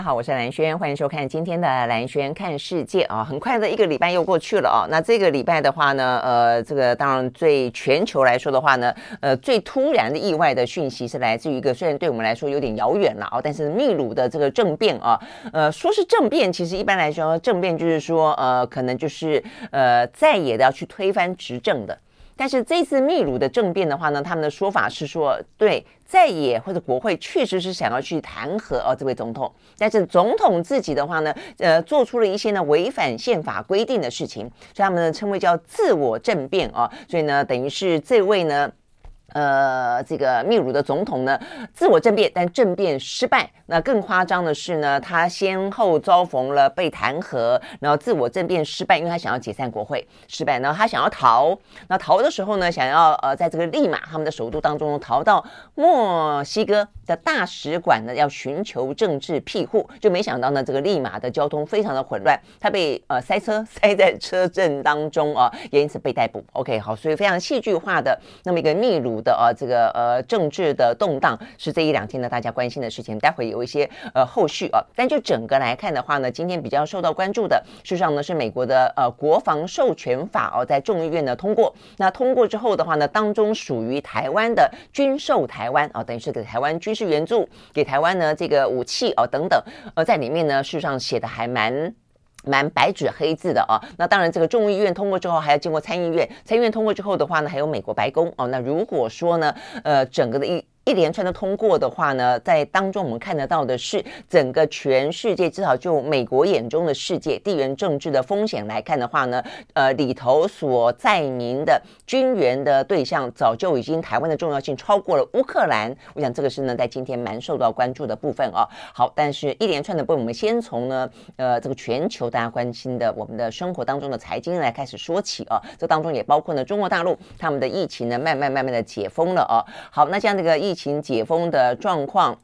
家好，我是兰轩，欢迎收看今天的兰轩看世界啊！很快的一个礼拜又过去了啊。那这个礼拜的话呢，呃，这个当然对全球来说的话呢，呃，最突然的意外的讯息是来自于一个虽然对我们来说有点遥远了啊，但是秘鲁的这个政变啊，呃，说是政变，其实一般来说政变就是说呃，可能就是呃在野的要去推翻执政的。但是这次秘鲁的政变的话呢，他们的说法是说，对在野或者国会确实是想要去弹劾哦这位总统，但是总统自己的话呢，呃，做出了一些呢违反宪法规定的事情，所以他们呢称为叫自我政变啊，所以呢等于是这位呢。呃，这个秘鲁的总统呢，自我政变，但政变失败。那更夸张的是呢，他先后遭逢了被弹劾，然后自我政变失败，因为他想要解散国会，失败。然后他想要逃，那逃的时候呢，想要呃，在这个利马他们的首都当中逃到墨西哥的大使馆呢，要寻求政治庇护，就没想到呢，这个利马的交通非常的混乱，他被呃塞车塞在车阵当中啊，也因此被逮捕。OK，好，所以非常戏剧化的那么一个秘鲁。的呃，这个呃政治的动荡是这一两天呢大家关心的事情，待会有一些呃后续啊。但就整个来看的话呢，今天比较受到关注的，事实上呢是美国的呃国防授权法哦，在众议院呢通过。那通过之后的话呢，当中属于台湾的军售台湾啊，等于是给台湾军事援助，给台湾呢这个武器哦等等，呃在里面呢事实上写的还蛮。蛮白纸黑字的啊，那当然这个众议院通过之后还要经过参议院，参议院通过之后的话呢，还有美国白宫哦。那如果说呢，呃，整个的一。一连串的通过的话呢，在当中我们看得到的是，整个全世界至少就美国眼中的世界地缘政治的风险来看的话呢，呃，里头所载明的军援的对象，早就已经台湾的重要性超过了乌克兰。我想这个是呢，在今天蛮受到关注的部分哦。好，但是一连串的部分，我们先从呢，呃，这个全球大家关心的我们的生活当中的财经来开始说起啊。这当中也包括呢，中国大陆他们的疫情呢，慢慢慢慢的解封了哦。好，那像这个疫情。情解封的状况，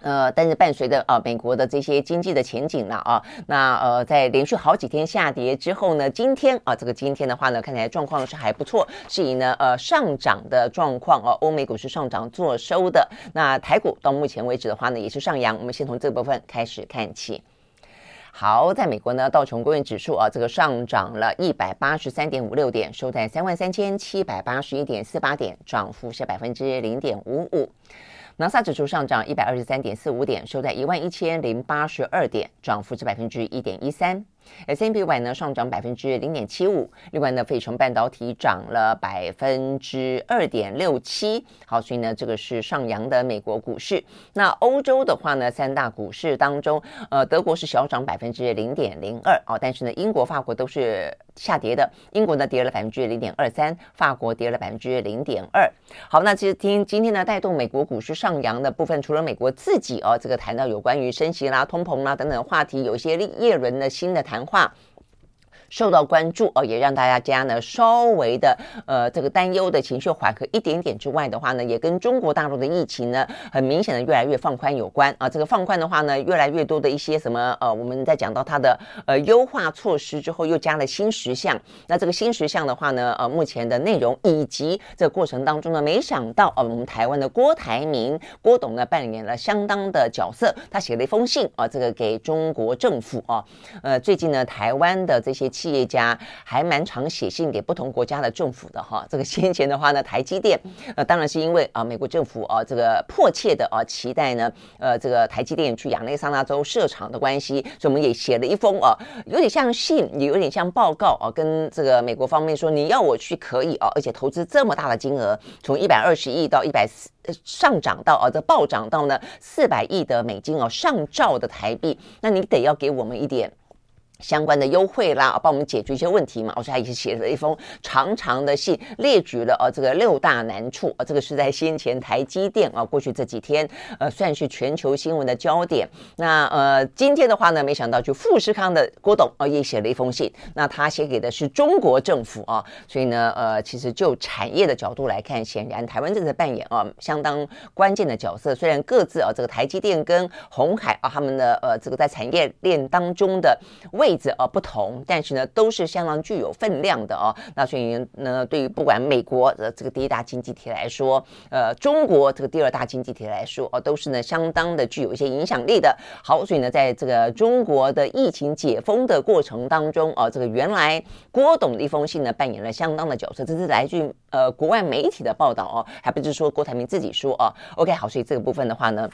呃，但是伴随着啊、美国的这些经济的前景了啊，那呃，在连续好几天下跌之后呢，今天啊，这个今天的话呢，看起来状况是还不错，是以呢呃上涨的状况啊，欧美股市上涨做收的。那台股到目前为止的话呢，也是上扬。我们先从这部分开始看起。好，在美国呢，道琼工业指数啊，这个上涨了一百八十三点五六点，收在三万三千七百八十一点四八点，涨幅是百分之零点五五。纳斯达克指数上涨一百二十三点四五点，收在一万一千零八十二点，涨幅是百分之一点一三。S&P 500呢上涨百分之零点七五，另外呢，费城半导体涨了百分之二点六七。好，所以呢，这个是上扬的美国股市。那欧洲的话呢，三大股市当中，呃，德国是小涨百分之零点零二哦，但是呢，英国、法国都是下跌的。英国呢跌了百分之零点二三，法国跌了百分之零点二。好，那其实听今天呢带动美国股市上扬的部分，除了美国自己哦，这个谈到有关于升息啦、通膨啦等等话题，有一些叶伦的新的谈。谈话。受到关注哦，也让大家家呢稍微的呃这个担忧的情绪缓和一点点之外的话呢，也跟中国大陆的疫情呢很明显的越来越放宽有关啊。这个放宽的话呢，越来越多的一些什么呃，我们在讲到它的呃优化措施之后，又加了新十项。那这个新十项的话呢，呃，目前的内容以及这个过程当中呢，没想到呃，我们台湾的郭台铭郭董呢扮演了相当的角色，他写了一封信啊，这个给中国政府啊，呃，最近呢台湾的这些。企业家还蛮常写信给不同国家的政府的哈，这个先前的话呢，台积电呃，当然是因为啊，美国政府啊，这个迫切的啊期待呢，呃，这个台积电去亚利桑那州设厂的关系，所以我们也写了一封啊，有点像信，也有点像报告啊，跟这个美国方面说，你要我去可以啊，而且投资这么大的金额，从一百二十亿到一百四上涨到啊，这暴涨到呢四百亿的美金哦，上兆的台币，那你得要给我们一点。相关的优惠啦，帮我们解决一些问题嘛。我说他也是写了一封长长的信，列举了呃这个六大难处啊。这个是在先前台积电啊，过去这几天呃算是全球新闻的焦点。那呃今天的话呢，没想到就富士康的郭董啊也写了一封信。那他写给的是中国政府啊，所以呢呃其实就产业的角度来看，显然台湾正在扮演啊相当关键的角色。虽然各自啊这个台积电跟鸿海啊他们的呃这个在产业链当中的位位置而不同，但是呢都是相当具有分量的哦。那所以呢，对于不管美国的这个第一大经济体来说，呃，中国这个第二大经济体来说，哦，都是呢相当的具有一些影响力的。好，所以呢，在这个中国的疫情解封的过程当中，哦，这个原来郭董的一封信呢扮演了相当的角色。这是来自于呃国外媒体的报道哦，还不是说郭台铭自己说哦。OK，好，所以这个部分的话呢。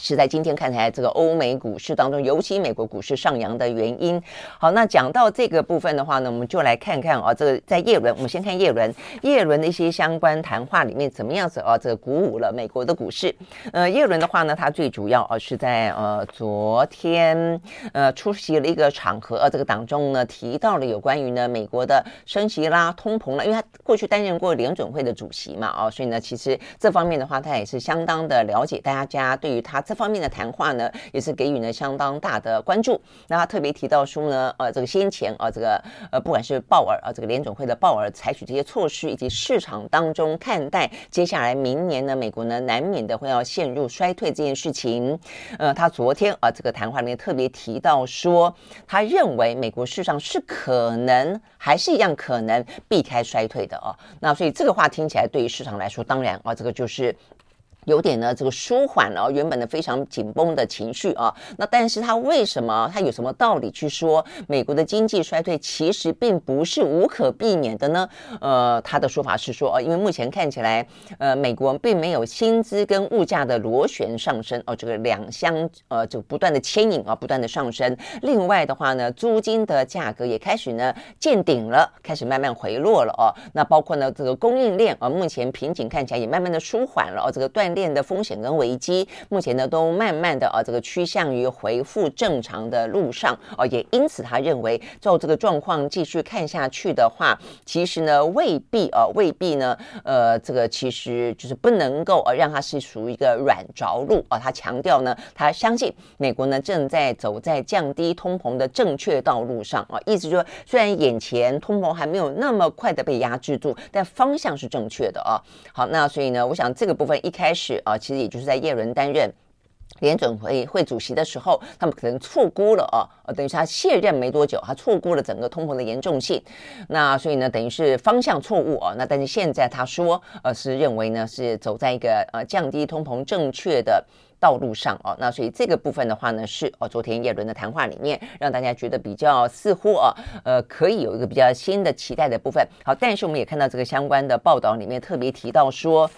是在今天看起来，这个欧美股市当中，尤其美国股市上扬的原因。好，那讲到这个部分的话呢，我们就来看看啊，这个在叶伦，我们先看叶伦，叶伦的一些相关谈话里面怎么样子啊，这个鼓舞了美国的股市。呃，叶伦的话呢，他最主要啊是在呃昨天呃出席了一个场合，呃，这个当中呢提到了有关于呢美国的升息啦、通膨啦，因为他过去担任过联准会的主席嘛，啊，所以呢，其实这方面的话，他也是相当的了解大家对于他。这方面的谈话呢，也是给予呢相当大的关注。那他特别提到说呢，呃，这个先前啊，这个呃，不管是鲍尔啊，这个联准会的鲍尔采取这些措施，以及市场当中看待接下来明年呢，美国呢难免的会要陷入衰退这件事情。呃，他昨天啊，这个谈话里面特别提到说，他认为美国市场是可能还是一样可能避开衰退的哦。那所以这个话听起来对于市场来说，当然啊，这个就是。有点呢，这个舒缓了原本的非常紧绷的情绪啊。那但是他为什么他有什么道理去说美国的经济衰退其实并不是无可避免的呢？呃，他的说法是说，因为目前看起来，呃，美国并没有薪资跟物价的螺旋上升哦，这个两相呃就不断的牵引啊，不断的上升。另外的话呢，租金的价格也开始呢见顶了，开始慢慢回落了哦。那包括呢这个供应链啊，目前瓶颈看起来也慢慢的舒缓了哦，这个断。链的风险跟危机，目前呢都慢慢的啊，这个趋向于恢复正常的路上哦，也因此他认为，照这个状况继续看下去的话，其实呢未必啊，未必呢，呃，这个其实就是不能够呃让它是属于一个软着陆啊。他强调呢，他相信美国呢正在走在降低通膨的正确道路上啊，意思就是，虽然眼前通膨还没有那么快的被压制住，但方向是正确的啊。好，那所以呢，我想这个部分一开始。是啊，其实也就是在叶伦担任联准会会主席的时候，他们可能错估了啊，等于他卸任没多久，他错估了整个通膨的严重性。那所以呢，等于是方向错误啊。那但是现在他说，呃，是认为呢是走在一个呃降低通膨正确的道路上哦。那所以这个部分的话呢，是哦，昨天叶伦的谈话里面让大家觉得比较似乎啊，呃，可以有一个比较新的期待的部分。好，但是我们也看到这个相关的报道里面特别提到说。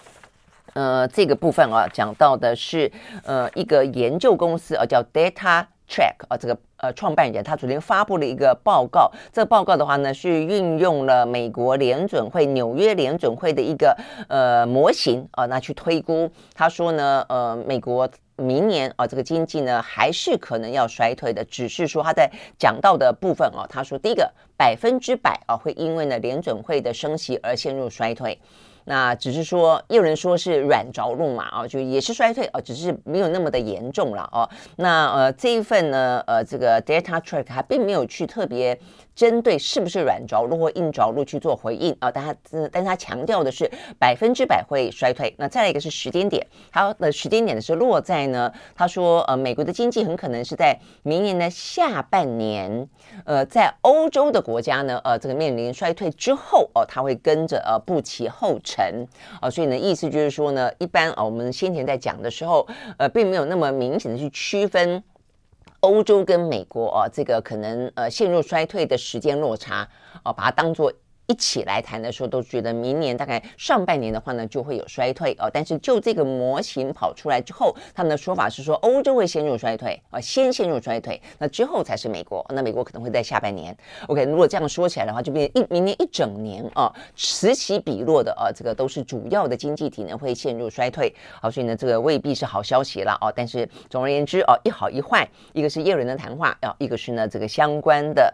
呃，这个部分啊，讲到的是呃一个研究公司啊，叫 Data Track 啊，这个呃创办人他昨天发布了一个报告。这个报告的话呢，是运用了美国联准会纽约联准会的一个呃模型啊，那去推估。他说呢，呃，美国明年啊，这个经济呢还是可能要衰退的，只是说他在讲到的部分啊，他说第一个百分之百啊会因为呢联准会的升息而陷入衰退。那只是说，也有人说是软着陆嘛，啊，就也是衰退啊，只是没有那么的严重了哦。那呃这一份呢，呃这个 Data Track 还并没有去特别。针对是不是软着陆或硬着陆去做回应啊？但他但是他强调的是百分之百会衰退。那再来一个是时间点，他的时间点呢是落在呢，他说呃美国的经济很可能是在明年的下半年，呃在欧洲的国家呢呃这个面临衰退之后哦，他会跟着呃步其后尘啊，所以呢意思就是说呢，一般啊我们先前在讲的时候呃并没有那么明显的去区分。欧洲跟美国啊，这个可能呃陷入衰退的时间落差啊，把它当做一起来谈的时候，都觉得明年大概上半年的话呢，就会有衰退哦。但是就这个模型跑出来之后，他们的说法是说，欧洲会陷入衰退啊，先陷入衰退，那之后才是美国。那美国可能会在下半年。OK，如果这样说起来的话，就变一明年一整年啊，此起彼落的啊，这个都是主要的经济体呢会陷入衰退。好，所以呢，这个未必是好消息了哦。但是总而言之哦，一好一坏，一个是耶伦的谈话啊，一个是呢这个相关的。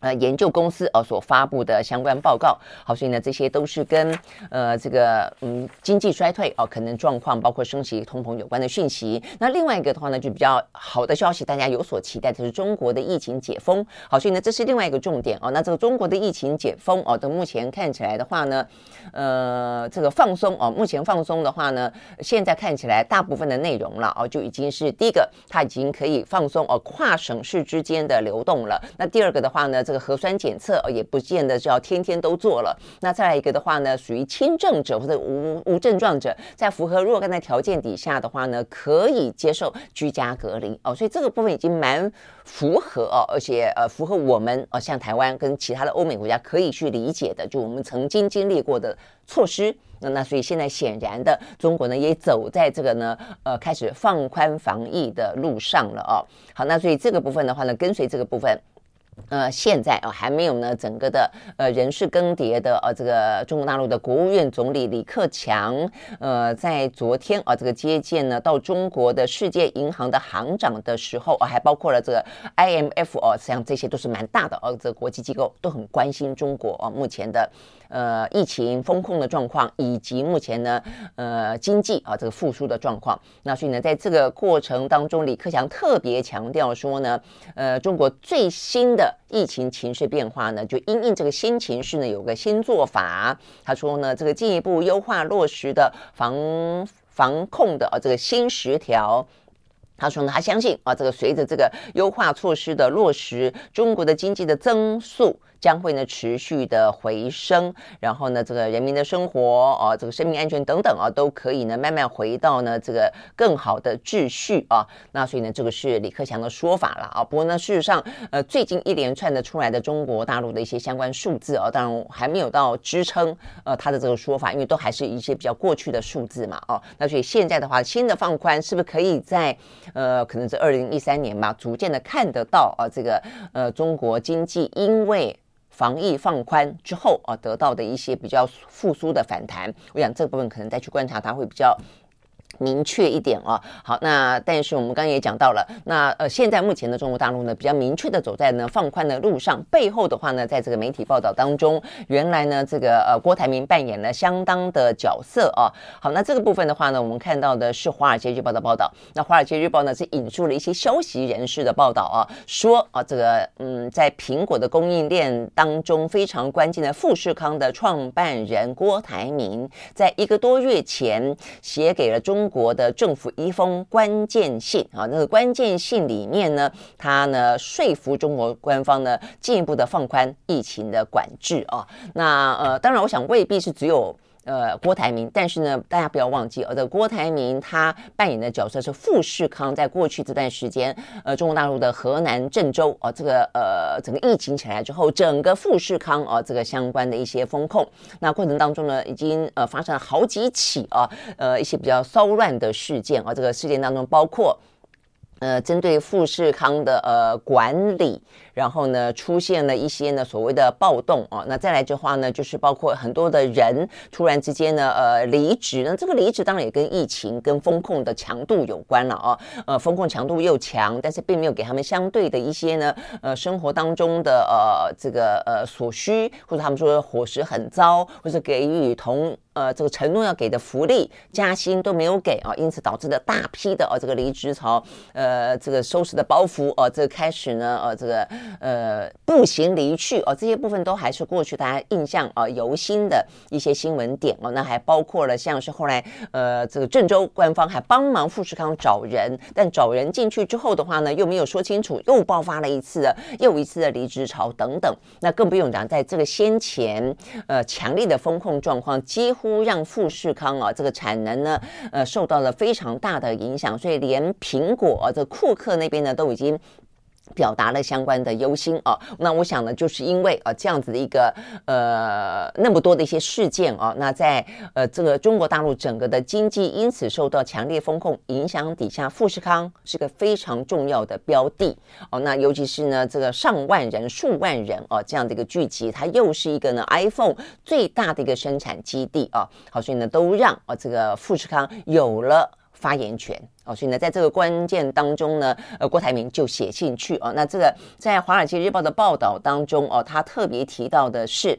呃，研究公司呃所发布的相关报告，好，所以呢，这些都是跟呃这个嗯经济衰退哦、可能状况，包括升息、通膨有关的讯息。那另外一个的话呢，就比较好的消息，大家有所期待，就是中国的疫情解封。好，所以呢，这是另外一个重点哦。那这个中国的疫情解封哦，到目前看起来的话呢，呃，这个放松哦，目前放松的话呢，现在看起来大部分的内容了哦，就已经是第一个，它已经可以放松哦，跨省市之间的流动了。那第二个的话呢，这个核酸检测也不见得就要天天都做了。那再来一个的话呢，属于轻症者或者无无症状者，在符合若干的条件底下的话呢，可以接受居家隔离哦。所以这个部分已经蛮符合哦，而且呃符合我们哦，像台湾跟其他的欧美国家可以去理解的，就我们曾经经历过的措施。那那所以现在显然的，中国呢也走在这个呢呃开始放宽防疫的路上了哦。好，那所以这个部分的话呢，跟随这个部分。呃，现在啊、哦、还没有呢，整个的呃人事更迭的呃这个中国大陆的国务院总理李克强，呃，在昨天啊、这个接见呢到中国的世界银行的行长的时候啊、还包括了这个 IMF 哦，实际上这些都是蛮大的哦，这国际机构都很关心中国啊、目前的。呃，疫情风控的状况，以及目前呢，呃，经济啊这个复苏的状况，那所以呢，在这个过程当中，李克强特别强调说呢，呃，中国最新的疫情情势变化呢，就因应这个新情势呢，有个新做法。他说呢，这个进一步优化落实的防防控的啊这个新十条。他说呢，他相信啊，这个随着这个优化措施的落实，中国的经济的增速。将会呢持续的回升，然后呢，这个人民的生活啊，这个生命安全等等啊，都可以呢慢慢回到呢这个更好的秩序啊。那所以呢，这个是李克强的说法了啊。不过呢，事实上，呃，最近一连串的出来的中国大陆的一些相关数字啊，当然还没有到支撑呃他的这个说法，因为都还是一些比较过去的数字嘛。哦，那所以现在的话，新的放宽是不是可以在呃，可能是二零一三年吧，逐渐的看得到啊，这个呃中国经济因为防疫放宽之后啊，得到的一些比较复苏的反弹，我想这部分可能再去观察，它会比较。明确一点啊，好，那但是我们刚刚也讲到了，那呃，现在目前的中国大陆呢，比较明确的走在呢放宽的路上，背后的话呢，在这个媒体报道当中，原来呢，这个呃郭台铭扮演了相当的角色啊。好，那这个部分的话呢，我们看到的是《华尔街日报》的报道，那《华尔街日报》呢是引述了一些消息人士的报道啊，说啊，这个嗯，在苹果的供应链当中非常关键的富士康的创办人郭台铭，在一个多月前写给了中。国的政府一封关键信啊，那个关键信里面呢，他呢说服中国官方呢进一步的放宽疫情的管制啊。那呃，当然，我想未必是只有。呃，郭台铭，但是呢，大家不要忘记，呃，这郭台铭他扮演的角色是富士康，在过去这段时间，呃，中国大陆的河南郑州啊，这个呃，整个疫情起来之后，整个富士康啊，这个相关的一些风控，那过程当中呢，已经呃发生了好几起啊，呃，一些比较骚乱的事件啊，这个事件当中包括。呃，针对富士康的呃管理，然后呢，出现了一些呢所谓的暴动啊。那再来的话呢，就是包括很多的人突然之间呢，呃，离职。那这个离职当然也跟疫情、跟风控的强度有关了啊。呃，风控强度又强，但是并没有给他们相对的一些呢，呃，生活当中的呃这个呃所需，或者他们说伙食很糟，或者给予同。呃，这个承诺要给的福利、加薪都没有给啊，因此导致了大批的呃、啊、这个离职潮，呃，这个收拾的包袱，呃、啊，这个开始呢，呃、这个呃步行离去，哦、这些部分都还是过去大家印象啊犹新的一些新闻点哦、那还包括了像是后来呃这个郑州官方还帮忙富士康找人，但找人进去之后的话呢，又没有说清楚，又爆发了一次的又一次的离职潮等等，那更不用讲，在这个先前呃强力的风控状况几乎。让富士康啊这个产能呢，呃受到了非常大的影响，所以连苹果啊这库克那边呢都已经表达了相关的忧心啊，那我想呢，就是因为啊这样子的一个呃那么多的一些事件啊，那在呃这个中国大陆整个的经济因此受到强烈风控影响底下，富士康是个非常重要的标的哦。那尤其是呢这个上万人、数万人啊这样的一个聚集，它又是一个呢 iPhone 最大的一个生产基地啊。好，所以呢都让啊这个富士康有了。发言权哦，所以呢，在这个关键当中呢，呃，郭台铭就写信去哦。那这个在《华尔街日报》的报道当中哦，他特别提到的是，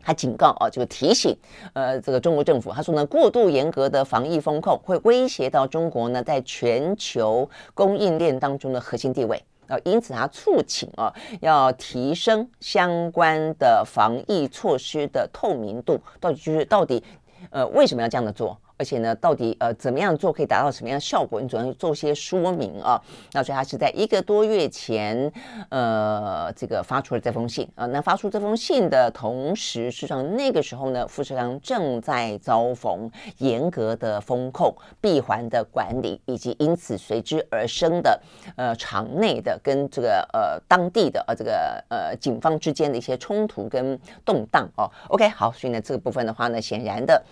他警告哦，这个提醒呃，这个中国政府，他说呢，过度严格的防疫风控会威胁到中国呢在全球供应链当中的核心地位啊，因此他促请啊，要提升相关的防疫措施的透明度，到底就是到底呃为什么要这样的做？而且呢，到底呃怎么样做可以达到什么样的效果？你总要做些说明啊。那所以他是在一个多月前，呃，这个发出了这封信啊。那发出这封信的同时，事实上那个时候呢，富士康正在遭逢严格的风控、闭环的管理，以及因此随之而生的呃场内的跟这个呃当地的呃这个呃警方之间的一些冲突跟动荡哦。OK，好，所以呢这个部分的话呢，显然的。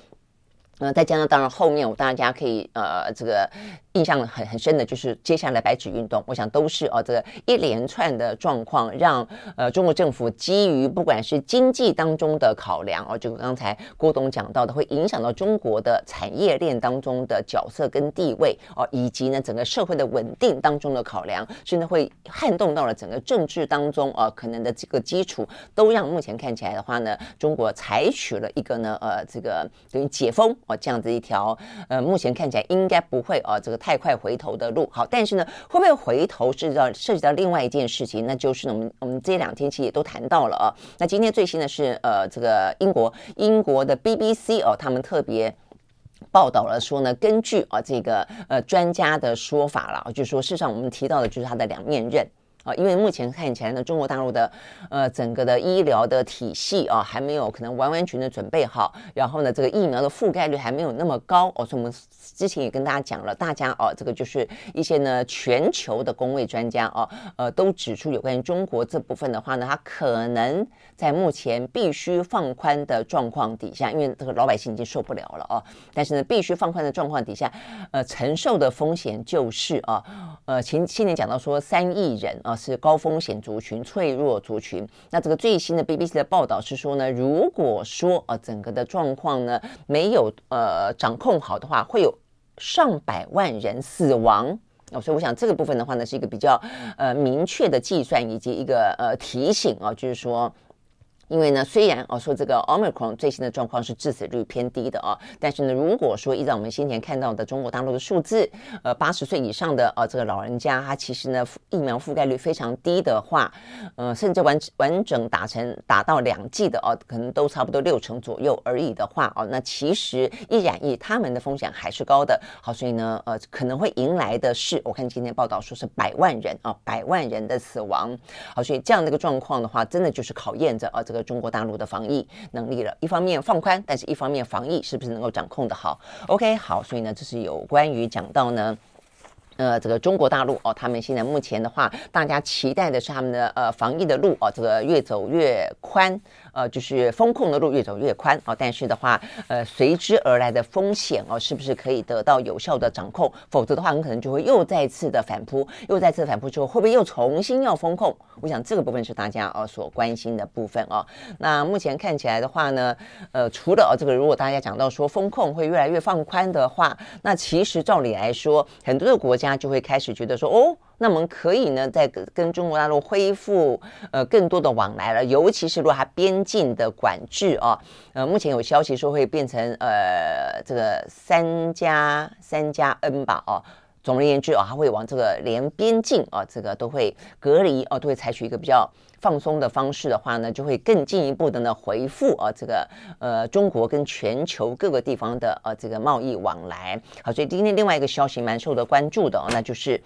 那，再加上当然后面我大家可以呃这个。印象很很深的就是接下来白纸运动，我想都是啊这个一连串的状况，让呃中国政府基于不管是经济当中的考量哦，就刚才郭董讲到的，会影响到中国的产业链当中的角色跟地位哦，以及呢整个社会的稳定当中的考量，甚至会撼动到了整个政治当中啊可能的这个基础，都让目前看起来的话呢，中国采取了一个呢呃这个等于解封哦这样子一条呃目前看起来应该不会啊这个。太快回头的路，好，但是呢，会不会回头涉及到涉及到另外一件事情，那就是呢，我们我们这两天其实也都谈到了啊。那今天最新的是呃，这个英国英国的 BBC 哦，他们特别报道了说呢，根据啊这个呃专家的说法了，就是说事实上我们提到的就是他的两面刃。啊，因为目前看起来呢，中国大陆的呃整个的医疗的体系啊，还没有可能完完全全的准备好，然后呢，这个疫苗的覆盖率还没有那么高哦。所以我们之前也跟大家讲了，大家哦，这个就是一些呢全球的公卫专家哦，呃，都指出有关于中国这部分的话呢，它可能在目前必须放宽的状况底下，因为这个老百姓已经受不了了哦。但是呢，必须放宽的状况底下，呃，承受的风险就是啊，呃，前去年讲到说三亿人啊。是高风险族群、脆弱族群。那这个最新的 BBC 的报道是说呢，如果说呃整个的状况呢没有呃掌控好的话，会有上百万人死亡哦。所以我想这个部分的话呢，是一个比较呃明确的计算以及一个呃提醒啊，就是说。因为呢，虽然哦说这个 Omicron 最新的状况是致死率偏低的哦，但是呢，如果说依照我们先前看到的中国大陆的数字，呃，八十岁以上的呃这个老人家，他其实呢疫苗覆盖率非常低的话，呃，甚至完完整打成打到两剂的哦，可能都差不多六成左右而已的话哦，那其实一染疫他们的风险还是高的。好，所以呢，呃，可能会迎来的是，我看今天报道说是百万人啊，百万人的死亡。好，所以这样的一个状况的话，真的就是考验着啊这个。中国大陆的防疫能力了，一方面放宽，但是一方面防疫是不是能够掌控的好？OK，好，所以呢，这是有关于讲到呢。呃，这个中国大陆哦，他们现在目前的话，大家期待的是他们的呃防疫的路哦，这个越走越宽，呃，就是风控的路越走越宽哦。但是的话，呃，随之而来的风险哦，是不是可以得到有效的掌控？否则的话，很可能就会又再次的反扑，又再次反扑之后，会不会又重新要风控？我想这个部分是大家哦所关心的部分哦。那目前看起来的话呢，呃，除了这个，如果大家讲到说风控会越来越放宽的话，那其实照理来说，很多的国。家就会开始觉得说，哦，那我们可以呢，在跟跟中国大陆恢复呃更多的往来了，尤其是如果它边境的管制啊，呃，目前有消息说会变成呃这个三加三加 N 吧，哦，总而言之啊，它会往这个连边境啊，这个都会隔离啊，都会采取一个比较放松的方式的话呢，就会更进一步的呢恢复啊这个呃中国跟全球各个地方的呃这个贸易往来。好，所以今天另外一个消息蛮受到关注的哦，那就是。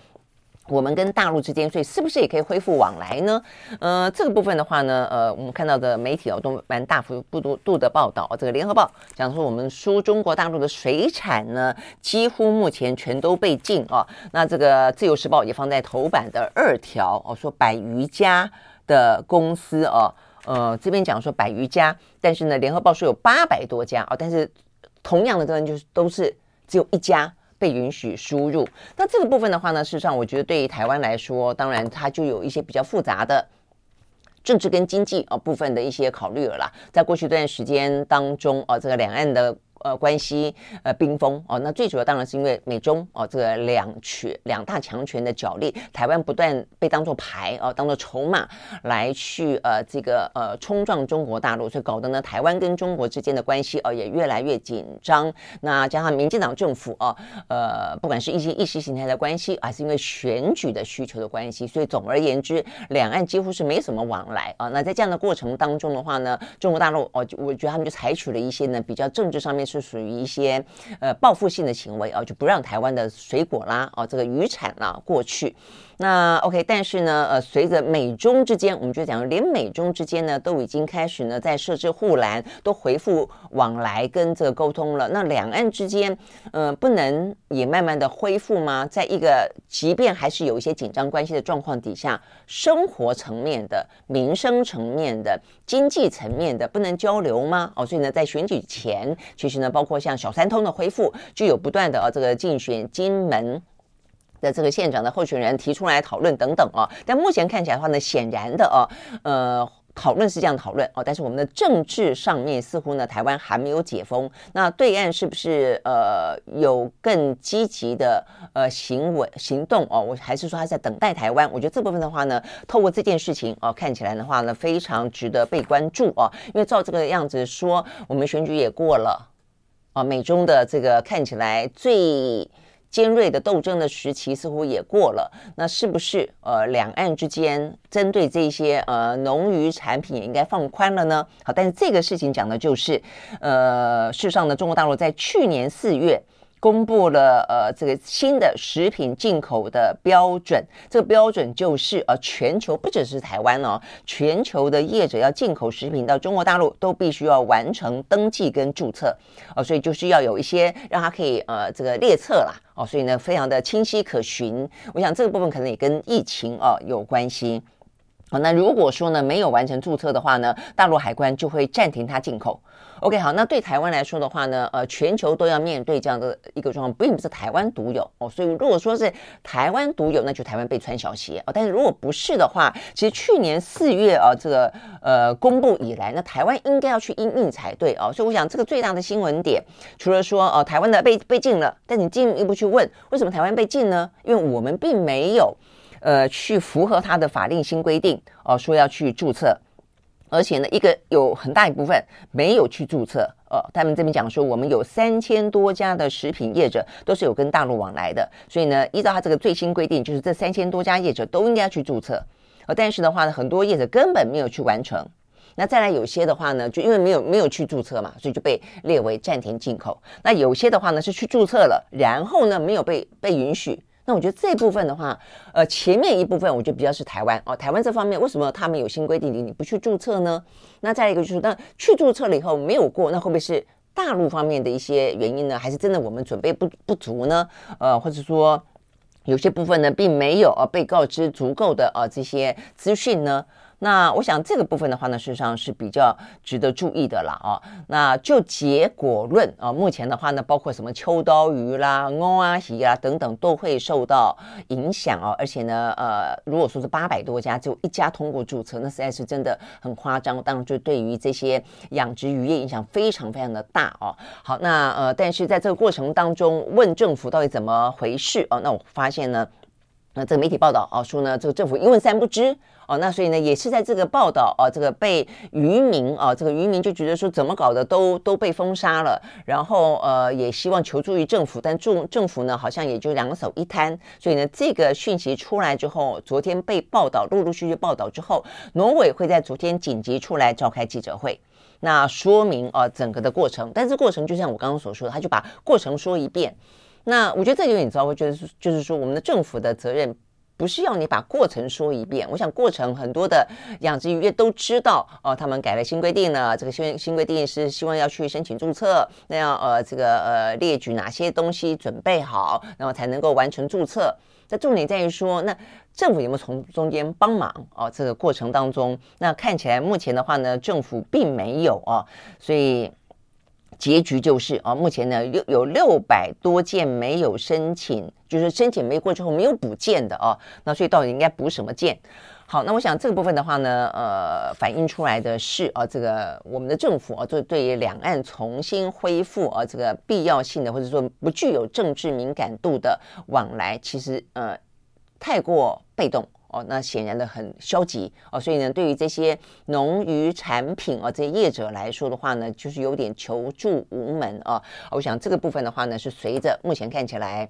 我们跟大陆之间，所以是不是也可以恢复往来呢？呃，这个部分的话呢，呃，我们看到的媒体哦都蛮大幅度度的报道。这个联合报讲说，我们输中国大陆的水产呢，几乎目前全都被禁哦。那这个自由时报也放在头版的二条哦，说百余家的公司哦，呃，这边讲说百余家，但是呢，联合报说有八百多家哦，但是同样的这就是都是只有一家。被允许输入，那这个部分的话呢，事实上我觉得对于台湾来说，当然它就有一些比较复杂的政治跟经济啊部分的一些考虑了啦。在过去一段时间当中啊，这个两岸的。呃，关系呃冰封哦，那最主要当然是因为美中哦这个两权两大强权的角力，台湾不断被当作牌哦，当作筹码来去呃这个呃冲撞中国大陆，所以搞得呢台湾跟中国之间的关系哦也越来越紧张。那加上民进党政府哦，呃不管是一些意识形态的关系，还是因为选举的需求的关系，所以总而言之，两岸几乎是没什么往来啊。那在这样的过程当中的话呢，中国大陆哦，我觉得他们就采取了一些呢比较政治上面。是属于一些呃报复性的行为啊，就不让台湾的水果啦、啊这个渔产啦过去。那 OK，但是呢，呃，随着美中之间，我们就讲，连美中之间呢都已经开始呢在设置护栏，都恢复往来跟这个沟通了。那两岸之间，呃，不能也慢慢的恢复吗？在一个即便还是有一些紧张关系的状况底下，生活层面的、民生层面的、经济层面的，不能交流吗？哦，所以呢，在选举前，其实呢，包括像小三通的恢复，就有不断的啊这个竞选金门。的这个县长的候选人提出来讨论等等哦，但目前看起来的话呢，显然的哦，呃，讨论是这样讨论哦，但是我们的政治上面似乎呢，台湾还没有解封。那对岸是不是呃有更积极的呃行为行动哦？我还是说他在等待台湾？我觉得这部分的话呢，透过这件事情哦，看起来的话呢，非常值得被关注哦，因为照这个样子说，我们选举也过了啊，美中的这个看起来最。尖锐的斗争的时期似乎也过了，那是不是呃两岸之间针对这些呃农渔产品也应该放宽了呢？好，但是这个事情讲的就是，呃，事实上呢，中国大陆在去年四月。公布了呃这个新的食品进口的标准，这个标准就是呃全球不只是台湾哦，全球的业者要进口食品到中国大陆都必须要完成登记跟注册哦，所以就是要有一些让它可以呃这个列册啦哦，所以呢非常的清晰可循。我想这个部分可能也跟疫情哦有关系。好，那如果说呢没有完成注册的话呢，大陆海关就会暂停它进口。OK，好，那对台湾来说的话呢，呃，全球都要面对这样的一个状况，并不是台湾独有哦。所以如果说是台湾独有，那就台湾被穿小鞋哦。但是如果不是的话，其实去年四月啊，这个呃公布以来，那台湾应该要去应应才对哦。所以我想这个最大的新闻点，除了说、呃、台湾的被被禁了，但你进一步去问为什么台湾被禁呢？因为我们并没有。呃，去符合它的法令新规定哦，说要去注册，而且呢，一个有很大一部分没有去注册。呃，他们这边讲说，我们有三千多家的食品业者都是有跟大陆往来的，所以呢，依照他这个最新规定，就是这三千多家业者都应该去注册。呃，但是的话呢，很多业者根本没有去完成。那再来有些的话呢，就因为没有没有去注册嘛，所以就被列为暂停进口。那有些的话呢，是去注册了，然后呢，没有被被允许。那我觉得这部分的话，呃，前面一部分我觉得比较是台湾哦，台湾这方面为什么他们有新规定，你你不去注册呢？那再一个就是，那去注册了以后没有过，那会不会是大陆方面的一些原因呢？还是真的我们准备不不足呢？呃，或者说有些部分呢，并没有呃被告知足够的呃这些资讯呢？那我想这个部分的话呢，事实上是比较值得注意的了啊。那就结果论啊，目前的话呢，包括什么秋刀鱼啦、欧阿喜啊等等，都会受到影响哦。而且呢，呃，如果说是八百多家，只有一家通过注册，那实在是真的很夸张。当然，就对于这些养殖渔业影响非常非常的大哦。好，那呃，但是在这个过程当中，问政府到底怎么回事哦？那我发现呢，那这个媒体报道啊，说呢，这个政府一问三不知。哦，那所以呢，也是在这个报道啊，这个被渔民啊，这个渔民就觉得说怎么搞的都都被封杀了，然后呃也希望求助于政府，但政政府呢好像也就两手一摊，所以呢这个讯息出来之后，昨天被报道，陆陆续续报道之后，农委会在昨天紧急出来召开记者会，那说明啊整个的过程，但是过程就像我刚刚所说的，他就把过程说一遍，那我觉得这有点糟糕，就是就是说我们的政府的责任。不是要你把过程说一遍。我想过程很多的养殖渔业都知道哦，他们改了新规定了，这个新新规定是希望要去申请注册，那要呃这个呃列举哪些东西准备好，然后才能够完成注册。那重点在于说，那政府有没有从中间帮忙哦？这个过程当中，那看起来目前的话呢，政府并没有哦，所以结局就是啊、目前呢有有六百多件没有申请，就是申请没过之后没有补件的哦。那所以到底应该补什么件？好，那我想这个部分的话呢，呃，反映出来的是啊，这个我们的政府啊，就对于两岸重新恢复啊这个必要性的，或者说不具有政治敏感度的往来，其实呃太过被动哦，那显然的很消极哦，所以呢，对于这些农渔产品啊这些业者来说的话呢，就是有点求助无门啊。我想这个部分的话呢，是随着目前看起来。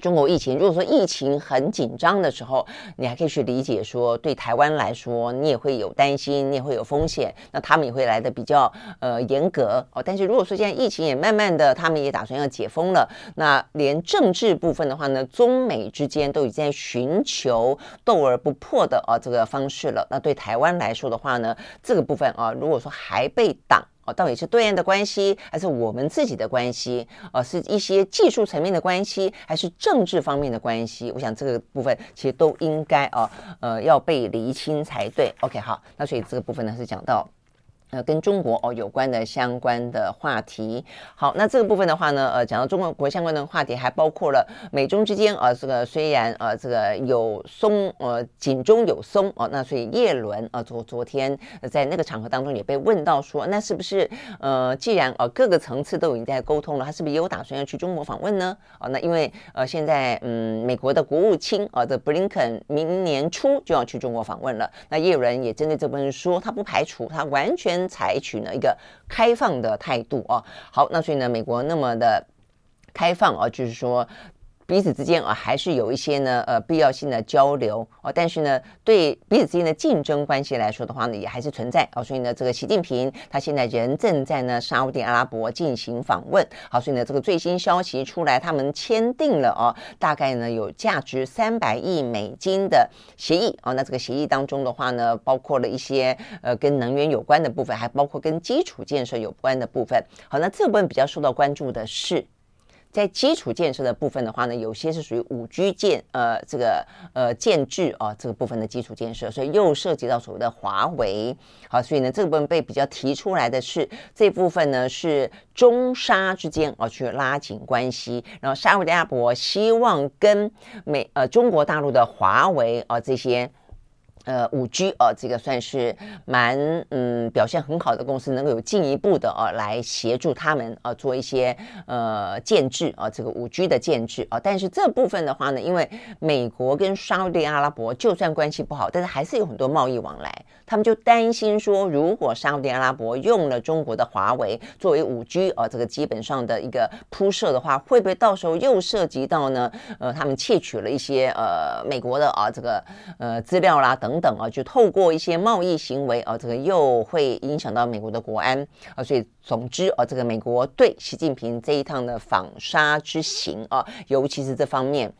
中国疫情，如果说疫情很紧张的时候，你还可以去理解说，对台湾来说，你也会有担心，你也会有风险，那他们也会来的比较呃严格哦。但是如果说现在疫情也慢慢的，他们也打算要解封了，那连政治部分的话呢，中美之间都已经在寻求斗而不破的啊这个方式了。那对台湾来说的话呢，这个部分啊，如果说还被挡。到底是对岸的关系，还是我们自己的关系？呃，是一些技术层面的关系，还是政治方面的关系？我想这个部分其实都应该啊，呃，要被厘清才对。OK，好，那所以这个部分呢是讲到。呃，跟中国哦有关的相关的话题。好，那这个部分的话呢，呃，讲到中国国相关的话题，还包括了美中之间啊、呃，这个虽然呃这个有松呃紧中有松哦，那所以叶伦啊昨昨天在那个场合当中也被问到说，那是不是呃既然呃各个层次都已经在沟通了，他是不是也有打算要去中国访问呢？啊、那因为呃现在嗯美国的国务卿啊的布林肯明年初就要去中国访问了，那叶伦也针对这部分说，他不排除他完全。采取呢一个开放的态度啊，好，那所以呢，美国那么的开放啊，就是说。彼此之间啊，还是有一些呢，呃，必要性的交流哦。但是呢，对彼此之间的竞争关系来说的话呢，也还是存在哦。所以呢，这个习近平他现在人正在呢沙乌地阿拉伯进行访问。好，所以呢，这个最新消息出来，他们签订了哦，大概呢有价值三百亿美金的协议哦。那这个协议当中的话呢，包括了一些呃跟能源有关的部分，还包括跟基础建设有关的部分。好，那这部分比较受到关注的是。在基础建设的部分的话呢，有些是属于五 G 建呃这个呃建制啊这个部分的基础建设，所以又涉及到所谓的华为。好，所以呢这个部分被比较提出来的是这部分呢是中沙之间啊去拉紧关系，然后沙乌地阿拉伯希望跟美呃中国大陆的华为啊这些。呃，五 G 呃，这个算是蛮嗯表现很好的公司，能够有进一步的呃来协助他们呃做一些呃建制啊，这个五 G 的建制啊。但是这部分的话呢，因为美国跟沙乌地阿拉伯就算关系不好，但是还是有很多贸易往来，他们就担心说，如果沙乌地阿拉伯用了中国的华为作为五 G 啊这个基本上的一个铺设的话，会不会到时候又涉及到呢？呃，他们窃取了一些呃美国的啊这个呃资料啦等。等啊，就透过一些贸易行为啊，这个又会影响到美国的国安啊，所以总之啊，这个美国对习近平这一趟的访沙之行啊，尤其是这方面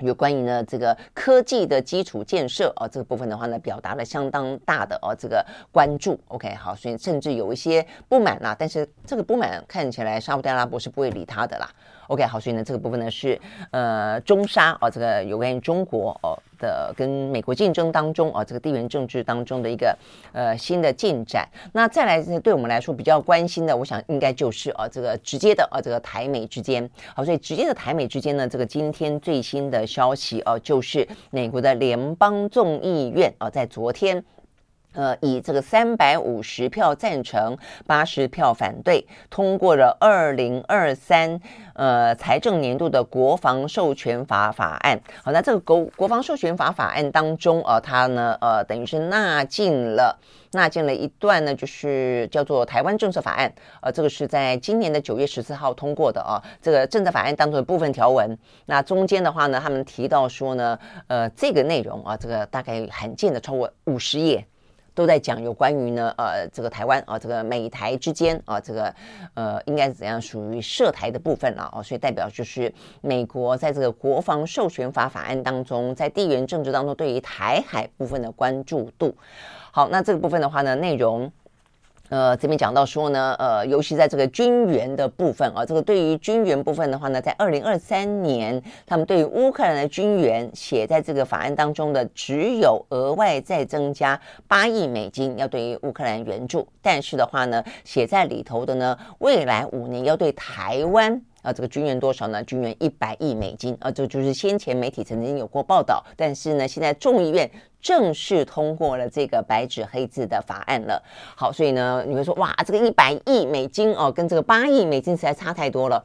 有关于呢这个科技的基础建设啊，这个部分的话呢，表达了相当大的啊这个关注。OK，好，所以甚至有一些不满啦，但是这个不满看起来沙乌地阿拉伯是不会理他的啦。OK，好，所以呢，这个部分呢是呃中沙啊，这个有关于中国哦的跟美国竞争当中啊，这个地缘政治当中的一个呃新的进展。那再来呢，对我们来说比较关心的，我想应该就是啊这个直接的啊这个台美之间。好，所以直接的台美之间呢，这个今天最新的消息啊，就是美国的联邦众议院啊，在昨天。呃，以这个三百五十票赞成，八十票反对，通过了二零二三呃财政年度的国防授权法法案。好，那这个国国防授权法法案当中，呃，它呢，呃，等于是纳进了纳进了一段呢，就是叫做台湾政策法案。呃，这个是在今年的九月十四号通过的啊。这个政策法案当中的部分条文，那中间的话呢，他们提到说呢，呃，这个内容啊，这个大概罕见的超过五十页。都在讲有关于呢，呃，这个台湾啊，这个美台之间啊，这个呃，应该是怎样属于涉台的部分了啊，所以代表就是美国在这个国防授权法法案当中，在地缘政治当中对于台海部分的关注度。好，那这个部分的话呢，内容。呃，这边讲到说呢，呃，尤其在这个军援的部分啊，这个对于军援部分的话呢，在二零二三年，他们对于乌克兰的军援写在这个法案当中的，只有额外再增加八亿美金要对于乌克兰援助，但是的话呢，写在里头的呢，未来五年要对台湾。啊，这个军援多少呢？军援一百亿美金啊，这就是先前媒体曾经有过报道，但是呢，现在众议院正式通过了这个白纸黑字的法案了。好，所以呢，你会说哇，这个一百亿美金哦，跟这个八亿美金实在差太多了。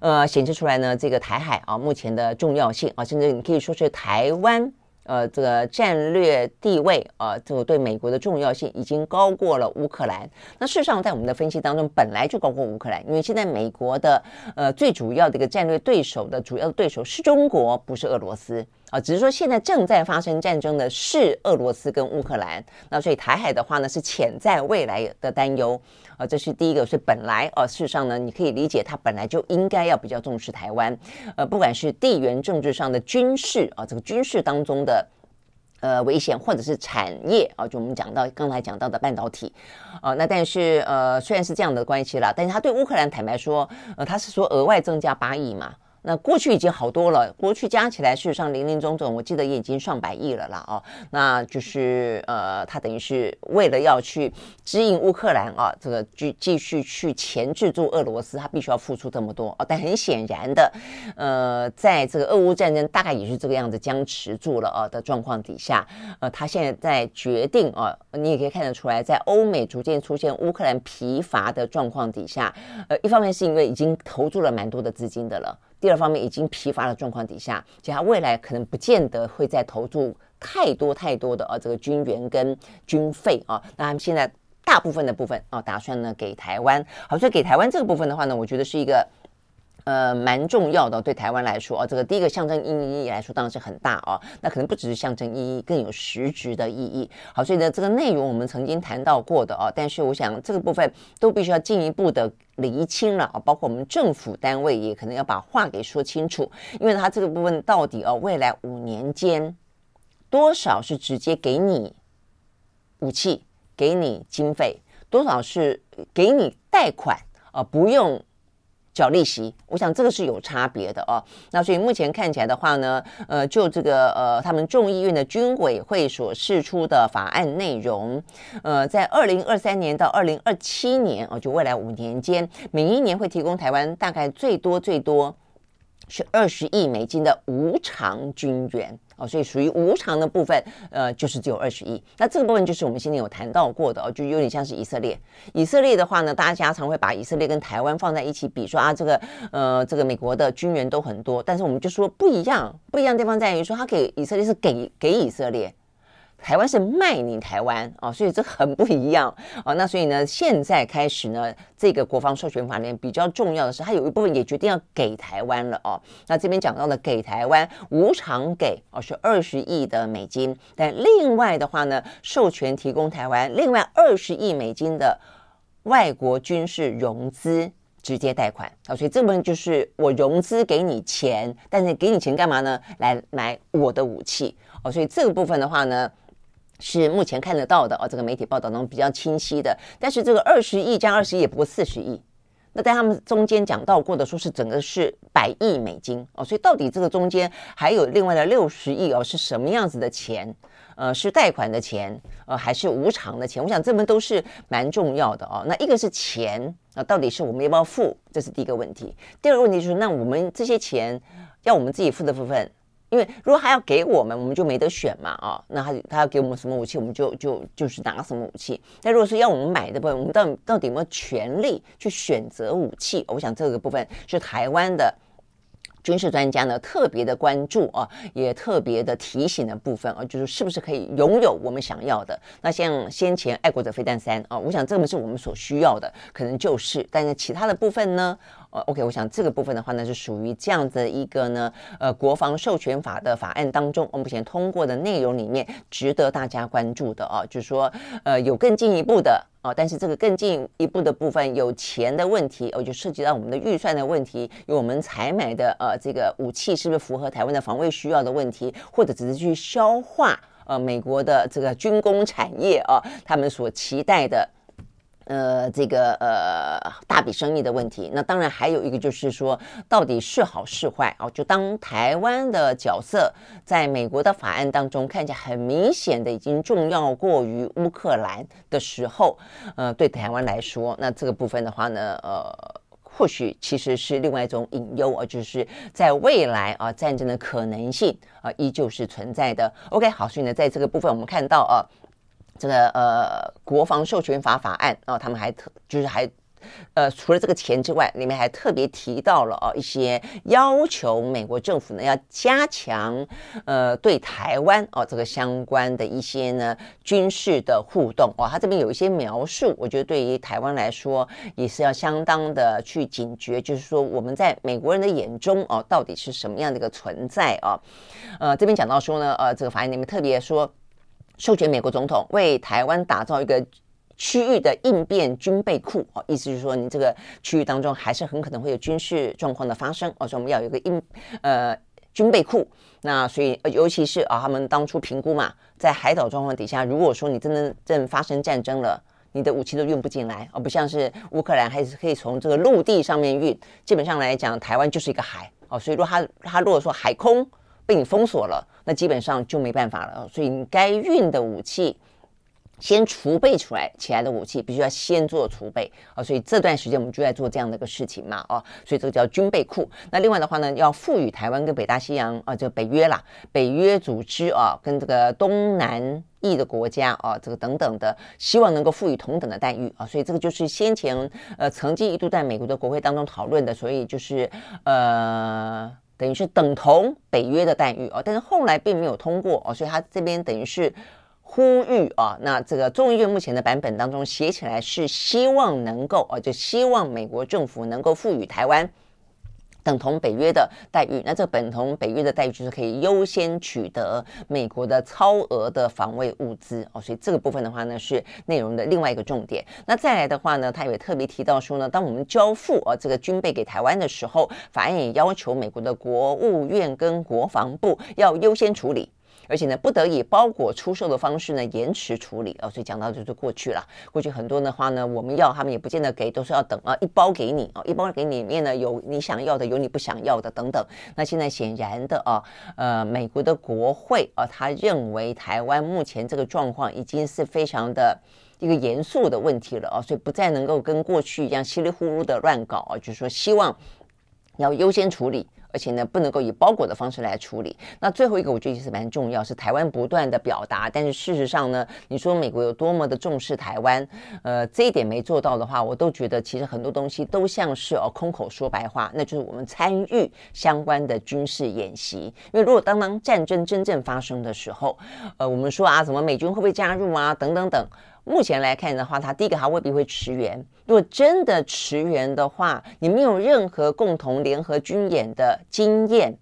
呃，显示出来呢，这个台海啊，目前的重要性啊，甚至你可以说是台湾。呃，这个战略地位啊，这个对美国的重要性已经高过了乌克兰。那事实上，在我们的分析当中，本来就高过乌克兰，因为现在美国的呃最主要的一个战略对手的主要的对手是中国，不是俄罗斯。啊，只是说现在正在发生战争的是俄罗斯跟乌克兰，那所以台海的话呢是潜在未来的担忧，啊，这是第一个。所以本来啊，事实上呢，你可以理解，它本来就应该要比较重视台湾，呃，不管是地缘政治上的军事啊，这个军事当中的呃危险，或者是产业啊，就我们讲到刚才讲到的半导体，啊，那但是呃虽然是这样的关系啦，但是他对乌克兰坦白说，呃，他是说额外增加八亿嘛。那过去已经好多了，过去加起来事实上林林总总，我记得也已经上百亿了啦哦，那就是呃，他等于是为了要去支援乌克兰啊，这个继继续去钳制住俄罗斯，他必须要付出这么多哦。但很显然的，呃，在这个俄乌战争大概也是这个样子僵持住了啊的状况底下，呃，他现在在决定啊，你也可以看得出来，在欧美逐渐出现乌克兰疲乏的状况底下，呃，一方面是因为已经投注了蛮多的资金的了。第二方面，已经疲乏的状况底下，其实他未来可能不见得会再投注太多太多的啊这个军援跟军费啊。那他们现在大部分的部分啊，打算呢给台湾。好，所以给台湾这个部分的话呢，我觉得是一个。呃，蛮重要的，对台湾来说啊，这个第一个象征意义来说当然是很大哦。那可能不只是象征意义，更有实质的意义。好，所以呢，这个内容我们曾经谈到过的哦，但是我想这个部分都必须要进一步的厘清了啊，包括我们政府单位也可能要把话给说清楚，因为他这个部分到底哦，未来五年间多少是直接给你武器，给你经费，多少是给你贷款啊，不用。缴利息，我想这个是有差别的哦。那所以目前看起来的话呢，呃，就这个呃，他们众议院的军委会所释出的法案内容，呃，在二零二三年到二零二七年哦，就未来五年间，每一年会提供台湾大概最多最多是二十亿美金的无偿军援。哦，所以属于无偿的部分，呃，就是只有二十亿。那这个部分就是我们今天有谈到过的哦，就有点像是以色列。以色列的话呢，大家常会把以色列跟台湾放在一起比，说啊，这个呃，这个美国的军援都很多，但是我们就说不一样，不一样地方在于说，他给以色列是给给以色列。台湾是卖你台湾哦，所以这很不一样哦。那所以呢，现在开始呢，这个国防授权法里面比较重要的是，它有一部分也决定要给台湾了哦。那这边讲到的给台湾无偿给哦，是二十亿的美金，但另外的话呢，授权提供台湾另外二十亿美金的外国军事融资直接贷款啊。所以这部分就是我融资给你钱，但是给你钱干嘛呢？来买我的武器哦。所以这个部分的话呢。是目前看得到的哦，这个媒体报道中比较清晰的。但是这个二十亿加二十亿也不过四十亿，那在他们中间讲到过的说是整个是百亿美金哦，所以到底这个中间还有另外的六十亿哦，是什么样子的钱？呃，是贷款的钱，呃，还是无偿的钱？我想这们都是蛮重要的哦。那一个是钱啊，到底是我们要不要付？这是第一个问题。第二个问题就是，那我们这些钱要我们自己付的部分。因为如果他要给我们，我们就没得选嘛，啊，那他他要给我们什么武器，我们就就就是拿什么武器。但如果是要我们买的部分，我们到底到底有没有权利去选择武器？我想这个部分是台湾的军事专家呢，特别的关注啊，也特别的提醒的部分啊，就是是不是可以拥有我们想要的？那像先前爱国者飞弹三啊，我想这个是我们所需要的，可能就是，但是其他的部分呢？呃，OK，我想这个部分的话呢，是属于这样子的一个呢，呃，国防授权法的法案当中，我目前通过的内容里面，值得大家关注的啊，就是说，呃，有更进一步的。啊，但是这个更进一步的部分有钱的问题，哦，就涉及到我们的预算的问题，有我们采买的呃这个武器是不是符合台湾的防卫需要的问题，或者只是去消化呃美国的这个军工产业啊，他们所期待的。呃，这个呃大笔生意的问题，那当然还有一个就是说，到底是好是坏啊？就当台湾的角色在美国的法案当中看起来很明显的已经重要过于乌克兰的时候，呃，对台湾来说，那这个部分的话呢，呃，或许其实是另外一种隐忧啊，就是在未来啊，战争的可能性啊，依旧是存在的。OK，好，所以呢，在这个部分我们看到啊。这个呃，国防授权法法案啊，他们还特就是还呃，除了这个钱之外，里面还特别提到了哦，一些要求美国政府呢要加强呃对台湾哦这个相关的一些呢军事的互动哦，他这边有一些描述，我觉得对于台湾来说也是要相当的去警觉，就是说我们在美国人的眼中哦到底是什么样的一个存在啊？呃，这边讲到说呢，呃，这个法案里面特别说。授权美国总统为台湾打造一个区域的应变军备库，哦，意思就是说，你这个区域当中还是很可能会有军事状况的发生，哦，所以我们要有一个应呃军备库。那所以，尤其是啊，他们当初评估嘛，在海岛状况底下，如果说你真的正发生战争了，你的武器都运不进来，而不像是乌克兰还是可以从这个陆地上面运。基本上来讲，台湾就是一个海，哦，所以说他他如果说海空。被你封锁了，那基本上就没办法了。所以你该运的武器，先储备出来，起来的武器必须要先做储备啊。所以这段时间我们就在做这样的一个事情嘛，哦，所以这个叫军备库。那另外的话呢，要赋予台湾跟北大西洋啊，这个北约啦，北约组织啊，跟这个东南翼的国家啊，这个等等的，希望能够赋予同等的待遇啊。所以这个就是先前呃曾经一度在美国的国会当中讨论的，所以就是呃。等于是等同北约的待遇哦，但是后来并没有通过哦，所以他这边等于是呼吁啊，那这个众议院目前的版本当中写起来是希望能够哦，就希望美国政府能够赋予台湾。等同北约的待遇，那这个等同北约的待遇就是可以优先取得美国的超额的防卫物资哦，所以这个部分的话呢是内容的另外一个重点。那再来的话呢，他也特别提到说呢，当我们交付啊这个军备给台湾的时候，法案也要求美国的国务院跟国防部要优先处理。而且呢，不得以包裹出售的方式呢延迟处理啊，所以讲到这就过去了。过去很多的话呢，我们要他们也不见得给，都是要等啊，一包给你啊，一包给你里面呢有你想要的，有你不想要的等等。那现在显然的啊，呃，美国的国会啊，他认为台湾目前这个状况已经是非常的一个严肃的问题了啊，所以不再能够跟过去一样稀里糊涂的乱搞啊，就是说希望要优先处理。而且呢，不能够以包裹的方式来处理。那最后一个，我觉得也是蛮重要，是台湾不断的表达。但是事实上呢，你说美国有多么的重视台湾，呃，这一点没做到的话，我都觉得其实很多东西都像是哦空口说白话。那就是我们参与相关的军事演习，因为如果当当战争真正发生的时候，呃，我们说啊，什么美军会不会加入啊，等等等。目前来看的话，他第一个他未必会驰援。如果真的驰援的话，你没有任何共同联合军演的经验，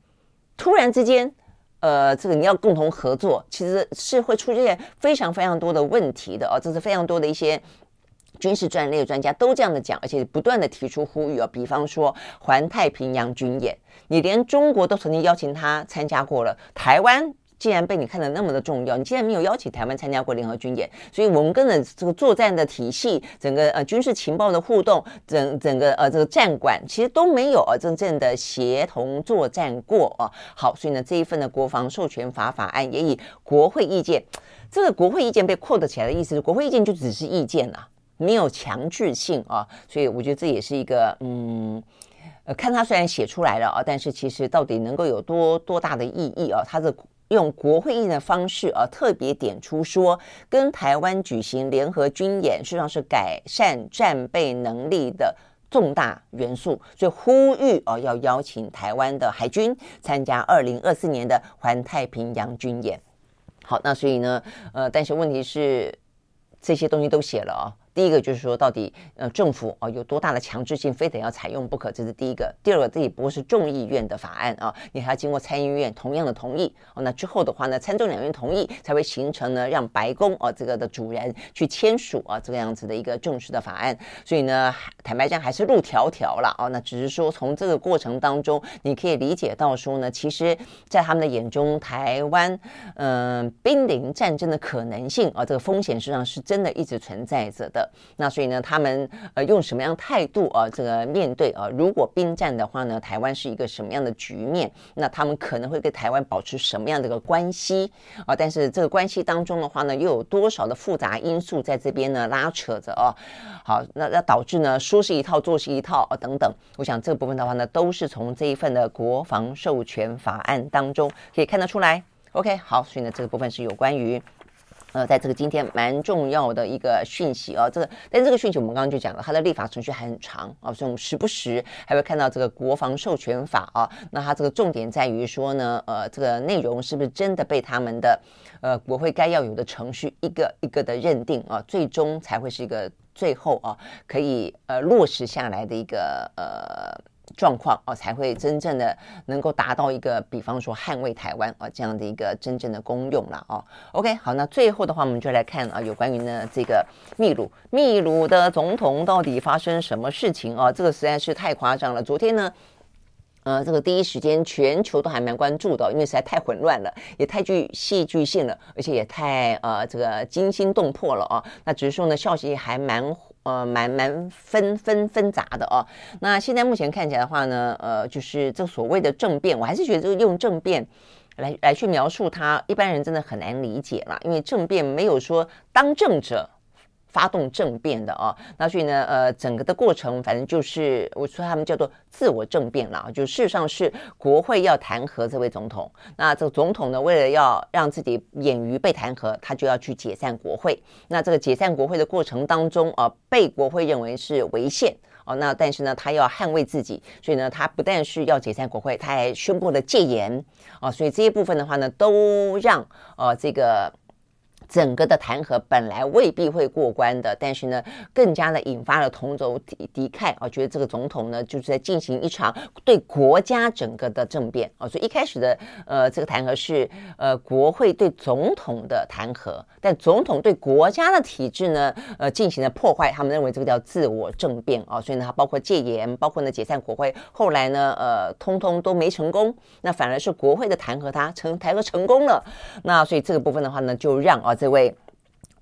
突然之间，呃，这个你要共同合作，其实是会出现非常非常多的问题的哦。这是非常多的一些军事专业专家都这样的讲，而且不断的提出呼吁哦。比方说环太平洋军演，你连中国都曾经邀请他参加过了，台湾。既然被你看得那么的重要，你既然没有邀请台湾参加过联合军演，所以我们跟着这个作战的体系，整个呃军事情报的互动，整整个呃这个战管其实都没有呃真正的协同作战过啊。好，所以呢这一份的国防授权法法案也以国会意见，这个国会意见被 quote 起来的意思是国会意见就只是意见啊，没有强制性啊。所以我觉得这也是一个嗯呃看他虽然写出来了啊，但是其实到底能够有多多大的意义啊？他的。用国会议员的方式啊，特别点出说，跟台湾举行联合军演，实际上是改善战备能力的重大元素，所以呼吁哦要邀请台湾的海军参加二零二四年的环太平洋军演。好，那所以呢，呃，但是问题是这些东西都写了啊、第一个就是说，到底呃政府啊有多大的强制性，非得要采用不可，这是第一个。第二个，这也不是众议院的法案啊，你还要经过参议院同样的同意哦。那之后的话呢，参众两院同意才会形成呢，让白宫啊这个的主人去签署啊这个样子的一个正式的法案。所以呢，坦白讲还是路迢迢了啊。那只是说从这个过程当中，你可以理解到说呢，其实在他们的眼中，台湾嗯濒临战争的可能性啊，这个风险实际上是真的一直存在着的。那所以呢，他们呃用什么样态度啊？这个面对啊，如果兵战的话呢，台湾是一个什么样的局面？那他们可能会跟台湾保持什么样的一个关系啊？但是这个关系当中的话呢，又有多少的复杂因素在这边呢拉扯着啊？好，那那导致呢说是一套做是一套啊等等。我想这部分的话呢，都是从这一份的国防授权法案当中可以看得出来。OK，好，所以呢这个部分是有关于。呃，在这个今天蛮重要的一个讯息啊，这个，但这个讯息我们刚刚就讲了，它的立法程序还很长啊，所以我们时不时还会看到这个国防授权法啊，那它这个重点在于说呢，呃，这个内容是不是真的被他们的呃国会该要有的程序一个一个的认定啊，最终才会是一个最后啊可以呃落实下来的一个呃。状况哦，才会真正的能够达到一个，比方说捍卫台湾啊这样的一个真正的功用了哦。OK，好，那最后的话，我们就来看啊，有关于呢这个秘鲁，秘鲁的总统到底发生什么事情啊？这个实在是太夸张了。昨天呢，呃，这个第一时间全球都还蛮关注的，因为实在太混乱了，也太具戏剧性了，而且也太呃这个惊心动魄了啊。那只是说呢，消息还蛮。呃，蛮蛮纷纷纷杂的哦。那现在目前看起来的话呢，呃，就是这所谓的政变，我还是觉得这个用政变来来去描述它，一般人真的很难理解啦，因为政变没有说当政者。发动政变的啊，那所以呢，呃，整个的过程反正就是我说他们叫做自我政变了，就事实上是国会要弹劾这位总统，那这个总统呢，为了要让自己免于被弹劾，他就要去解散国会。那这个解散国会的过程当中啊，被国会认为是违宪哦，那但是呢，他要捍卫自己，所以呢，他不但是要解散国会，他还宣布了戒严啊，所以这些部分的话呢，都让呃这个。整个的弹劾本来未必会过关的，但是呢，更加的引发了同轴敌敌忾啊，觉得这个总统呢就是在进行一场对国家整个的政变啊，所以一开始的呃这个弹劾是呃国会对总统的弹劾，但总统对国家的体制呢呃进行了破坏，他们认为这个叫自我政变啊，所以呢，它包括戒严，包括呢解散国会，后来呢呃通通都没成功，那反而是国会的弹劾他成弹劾成功了，那所以这个部分的话呢就让啊。这位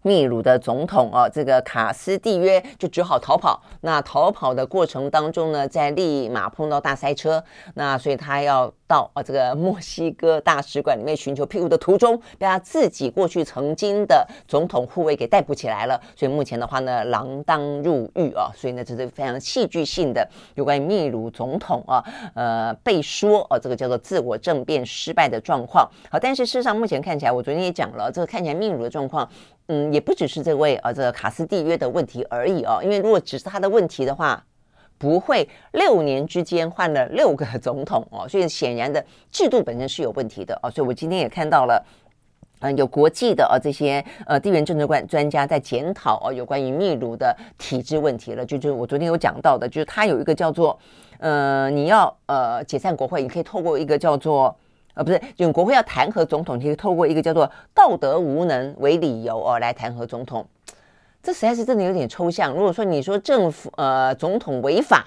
秘鲁的总统哦，这个卡斯蒂约就只好逃跑。那逃跑的过程当中呢，在立马碰到大塞车，那所以他要。到啊，这个墨西哥大使馆里面寻求庇护的途中，被他自己过去曾经的总统护卫给逮捕起来了。所以目前的话呢，锒铛入狱啊。所以呢，这是非常戏剧性的有关于秘鲁总统啊，呃，被说啊，这个叫做自我政变失败的状况。好，但是事实上目前看起来，我昨天也讲了，这个看起来秘鲁的状况，嗯，也不只是这位啊，这个卡斯蒂约的问题而已啊。因为如果只是他的问题的话，不会六年之间换了六个总统哦，所以显然的制度本身是有问题的哦，所以我今天也看到了，嗯，有国际的呃这些呃地缘政治观专家在检讨哦有关于秘鲁的体制问题了，就就我昨天有讲到的，就是他有一个叫做呃你要呃解散国会，你可以透过一个叫做呃不是，就国会要弹劾总统，你可以透过一个叫做道德无能为理由哦来弹劾总统。这实在是真的有点抽象。如果说你说政府呃总统违法，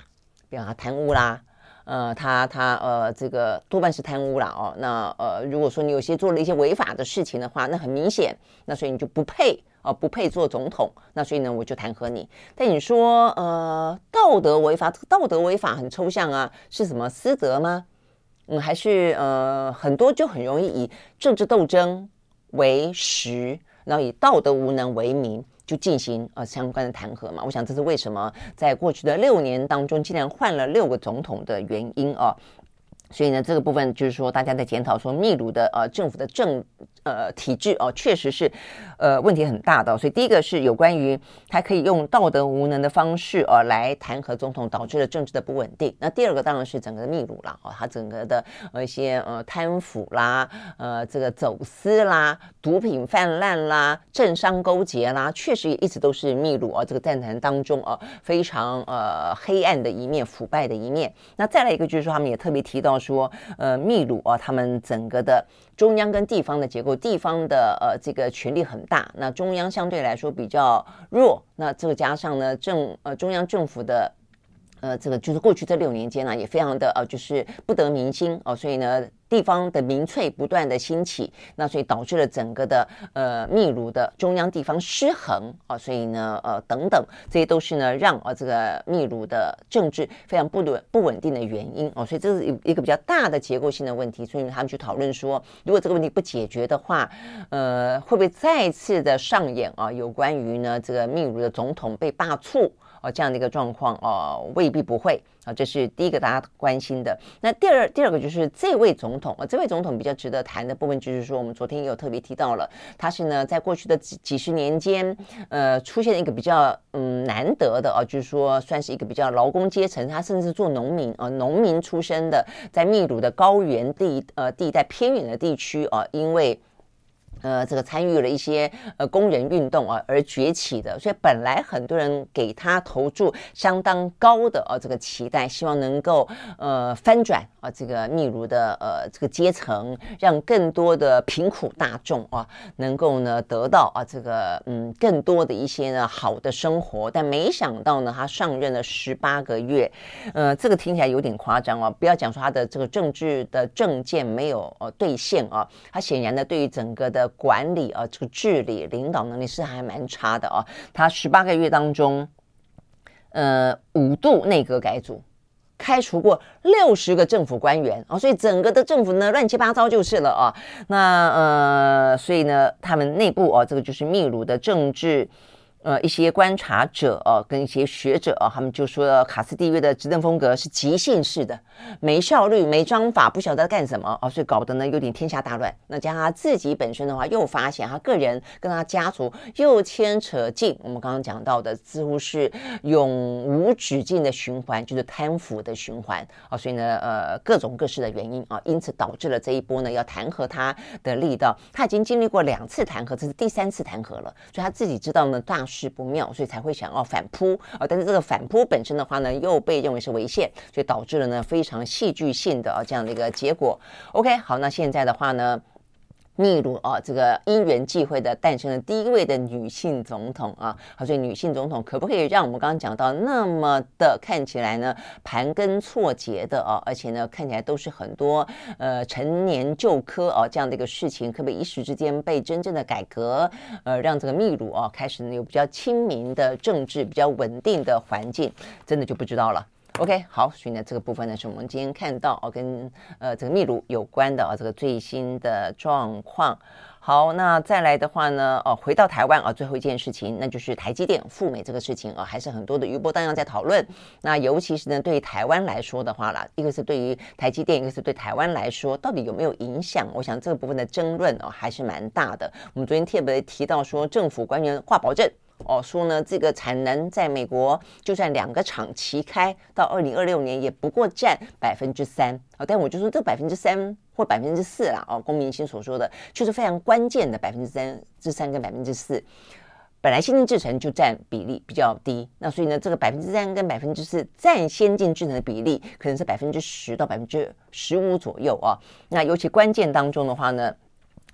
比方他贪污啦，呃他他呃这个多半是贪污啦哦。那呃如果说你有些做了一些违法的事情的话，那很明显，那所以你就不配哦、不配做总统。那所以呢，我就弹劾你。但你说呃道德违法，这个道德违法很抽象啊，是什么私德吗？嗯，还是呃很多就很容易以政治斗争为实，然后以道德无能为名。就进行呃相关的弹劾嘛，我想这是为什么在过去的六年当中，竟然换了六个总统的原因啊。所以呢，这个部分就是说，大家在检讨说秘鲁的呃政府的政呃，体制哦，确实是，呃，问题很大的。所以第一个是有关于他可以用道德无能的方式哦来弹劾总统，导致了政治的不稳定。那第二个当然是整个的秘鲁啦，哦，他整个的呃一些呃贪腐啦，呃这个走私啦，毒品泛滥啦，政商勾结啦，确实也一直都是秘鲁啊这个政坛当中啊非常呃黑暗的一面，腐败的一面。那再来一个就是说，他们也特别提到说，呃，秘鲁啊，他们整个的。中央跟地方的结构，地方的呃这个权力很大，那中央相对来说比较弱，那这个加上呢政呃中央政府的。呃，这个就是过去这六年间呢、也非常的呃，就是不得民心哦，所以呢，地方的民粹不断的兴起，那所以导致了整个的呃秘鲁的中央地方失衡、哦，所以呢，呃等等，这些都是呢让啊这个秘鲁的政治非常不稳不稳定的原因哦，所以这是一个比较大的结构性的问题，所以他们去讨论说，如果这个问题不解决的话，呃，会不会再次的上演啊？有关于呢这个秘鲁的总统被罢黜。哦，这样的一个状况哦，未必不会啊，这是第一个大家关心的。那第二，第二个就是这位总统啊，这位总统比较值得谈的部分，就是说我们昨天也有特别提到了，他是呢在过去的几几十年间，呃，出现一个比较嗯难得的啊，就是说算是一个比较劳工阶层，他甚至做农民啊，农民出身的，在秘鲁的高原地呃地带偏远的地区啊，因为。呃，这个参与了一些呃工人运动啊而崛起的，所以本来很多人给他投注相当高的啊这个期待，希望能够呃翻转啊这个秘鲁的呃这个阶层，让更多的贫苦大众啊能够呢得到啊这个嗯更多的一些呢好的生活，但没想到呢他上任了十八个月，呃这个听起来有点夸张啊，不要讲说他的这个政治的政见没有呃兑现啊，他显然呢对于整个的。管理啊，这个治理领导能力是还蛮差的啊。他十八个月当中，呃，五度内阁改组，开除过六十个政府官员啊，所以整个的政府呢乱七八糟就是了啊。那呃，所以呢，他们内部啊，这个就是秘鲁的政治。呃，一些观察者啊，跟一些学者啊，他们就说卡斯蒂约的执政风格是即兴式的，没效率、没章法，不晓得干什么啊，所以搞得呢有点天下大乱。那加上他自己本身的话，又发现他个人跟他家族又牵扯进我们刚刚讲到的，似乎是永无止境的循环，就是贪腐的循环啊。所以呢，呃，各种各式的原因啊，因此导致了这一波呢要弹劾他的力道。他已经经历过两次弹劾，这是第三次弹劾了，所以他自己知道呢大。是不妙，所以才会想要反扑啊！但是这个反扑本身的话呢，又被认为是违宪，所以导致了呢非常戏剧性的啊这样的一个结果。OK，好，那现在的话呢？秘鲁啊，这个因缘际会的诞生了第一位的女性总统啊，好，所以女性总统可不可以让我们刚刚讲到那么的看起来呢盘根错节的啊，而且呢看起来都是很多呃陈年旧科啊这样的一个事情，可不可以一时之间被真正的改革，呃让这个秘鲁啊开始呢有比较亲民的政治，比较稳定的环境，真的就不知道了。OK，好，所以呢，这个部分呢是我们今天看到哦，跟呃这个秘鲁有关的啊、哦，这个最新的状况。好，那再来的话呢，哦，回到台湾啊、哦，最后一件事情，那就是台积电赴美这个事情啊、哦，还是很多的余波荡漾在讨论。那尤其是呢，对于台湾来说的话啦，一个是对于台积电，一个是对台湾来说，到底有没有影响？我想这个部分的争论哦，还是蛮大的。我们昨天特别提到说，政府官员画保证。哦，说呢，这个产能在美国，就算两个厂齐开，到二零二六年也不过占百分之三。哦，但我就说这百分之三或百分之四啦。哦，龚明鑫所说的，就是非常关键的百分之三之三跟百分之四。本来先进制程就占比例比较低，那所以呢，这个百分之三跟百分之四占先进制程的比例，可能是百分之十到百分之十五左右啊。那尤其关键当中的话呢。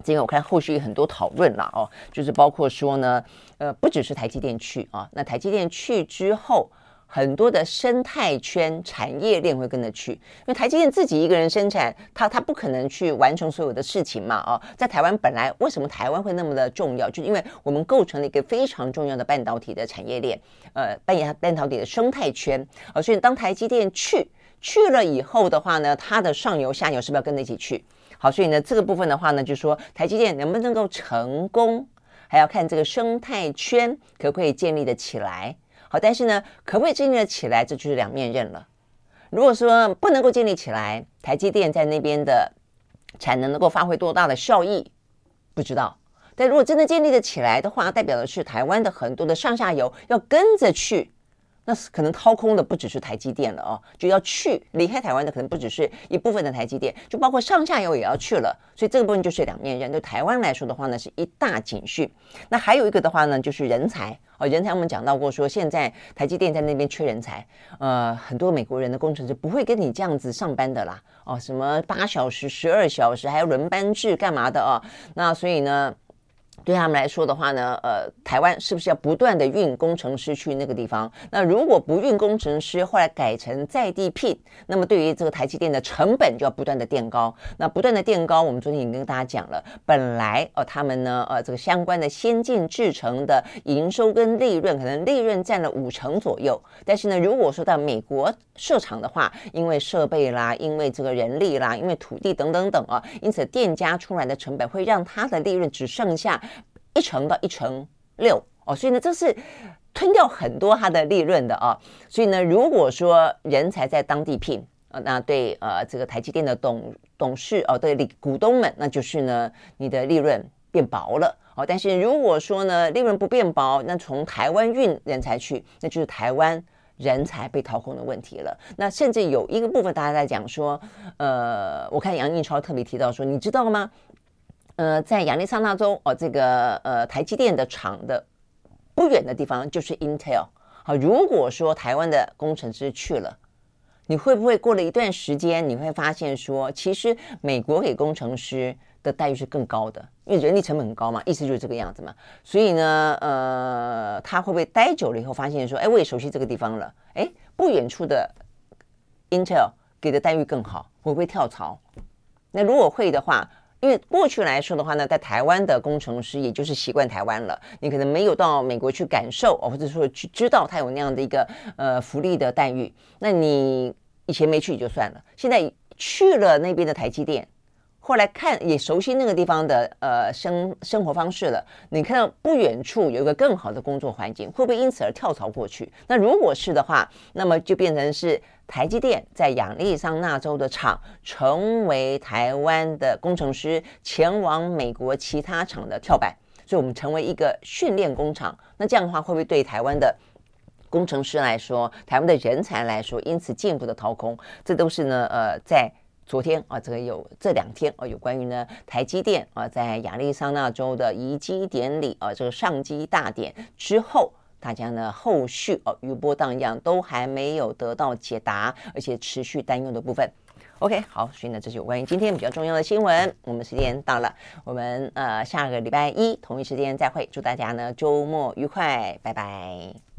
这个我看后续很多讨论了哦，就是包括说呢，呃，不只是台积电去啊，那台积电去之后，很多的生态圈产业链会跟着去，因为台积电自己一个人生产，它它不可能去完成所有的事情嘛啊，在台湾本来为什么台湾会那么的重要，就是因为我们构成了一个非常重要的半导体的产业链，呃，扮演半导体的生态圈啊，所以当台积电去去了以后的话呢，它的上游下游是不是要跟着一起去？好，所以呢，这个部分的话呢，就说台积电能不能够成功，还要看这个生态圈可不可以建立的起来。好，但是呢，可不可以建立的起来，这就是两面刃了。如果说不能够建立起来，台积电在那边的产能能够发挥多大的效益，不知道。但如果真的建立的起来的话，代表的是台湾的很多的上下游要跟着去。那是可能掏空的不只是台积电了哦，就要去离开台湾的可能不只是一部分的台积电，就包括上下游也要去了，所以这个部分就是两面刃。对台湾来说的话呢，是一大警讯。那还有一个的话呢，就是人才哦，人才我们讲到过说，现在台积电在那边缺人才，呃，很多美国人的工程师不会跟你这样子上班的啦，哦，什么八小时、十二小时，还要轮班制干嘛的哦？那所以呢？对他们来说的话呢，呃，台湾是不是要不断的运工程师去那个地方？那如果不运工程师，后来改成在地聘，那么对于这个台积电的成本就要不断的垫高。那不断的垫高，我们昨天已经跟大家讲了，本来呃他们呢，呃这个相关的先进制程的营收跟利润，可能利润占了五成左右。但是呢，如果说到美国设厂的话，因为设备啦，因为这个人力啦，因为土地等等等啊，因此店家出来的成本会让它的利润只剩下。一成到一成六哦，所以呢，这是吞掉很多它的利润的啊。所以呢，如果说人才在当地聘啊，那对呃这个台积电的董董事哦，对股东们，那就是呢你的利润变薄了哦。但是如果说呢利润不变薄，那从台湾运人才去，那就是台湾人才被掏空的问题了。那甚至有一个部分大家在讲说，呃，我看杨应超特别提到说，你知道吗？呃，在亚利桑那州哦，这个呃台积电的厂的不远的地方就是 Intel。好，如果说台湾的工程师去了，你会不会过了一段时间，你会发现说，其实美国给工程师的待遇是更高的，因为人力成本很高嘛，意思就是这个样子嘛。所以呢，呃，他会不会待久了以后发现说，哎，我也熟悉这个地方了，哎，不远处的 Intel 给的待遇更好，会不会跳槽？那如果会的话，因为过去来说的话呢，在台湾的工程师也就是习惯台湾了，你可能没有到美国去感受哦，或者说去知道他有那样的一个呃福利的待遇。那你以前没去也就算了，现在去了那边的台积电，后来看也熟悉那个地方的呃生生活方式了，你看到不远处有一个更好的工作环境，会不会因此而跳槽过去？那如果是的话，那么就变成是。台积电在亚利桑那州的厂，成为台湾的工程师前往美国其他厂的跳板，所以我们成为一个训练工厂。那这样的话，会不会对台湾的工程师来说，台湾的人才来说，因此进一步的掏空？这都是呢，呃，在昨天啊，这个有这两天啊，有关于呢台积电啊，在亚利桑那州的移机典礼啊，这个上机大典之后。大家呢，后续哦，余波荡漾，都还没有得到解答，而且持续担忧的部分。OK，好，所以呢，这是有关于今天比较重要的新闻。我们时间到了，我们呃下个礼拜一同一时间再会，祝大家呢周末愉快，拜拜。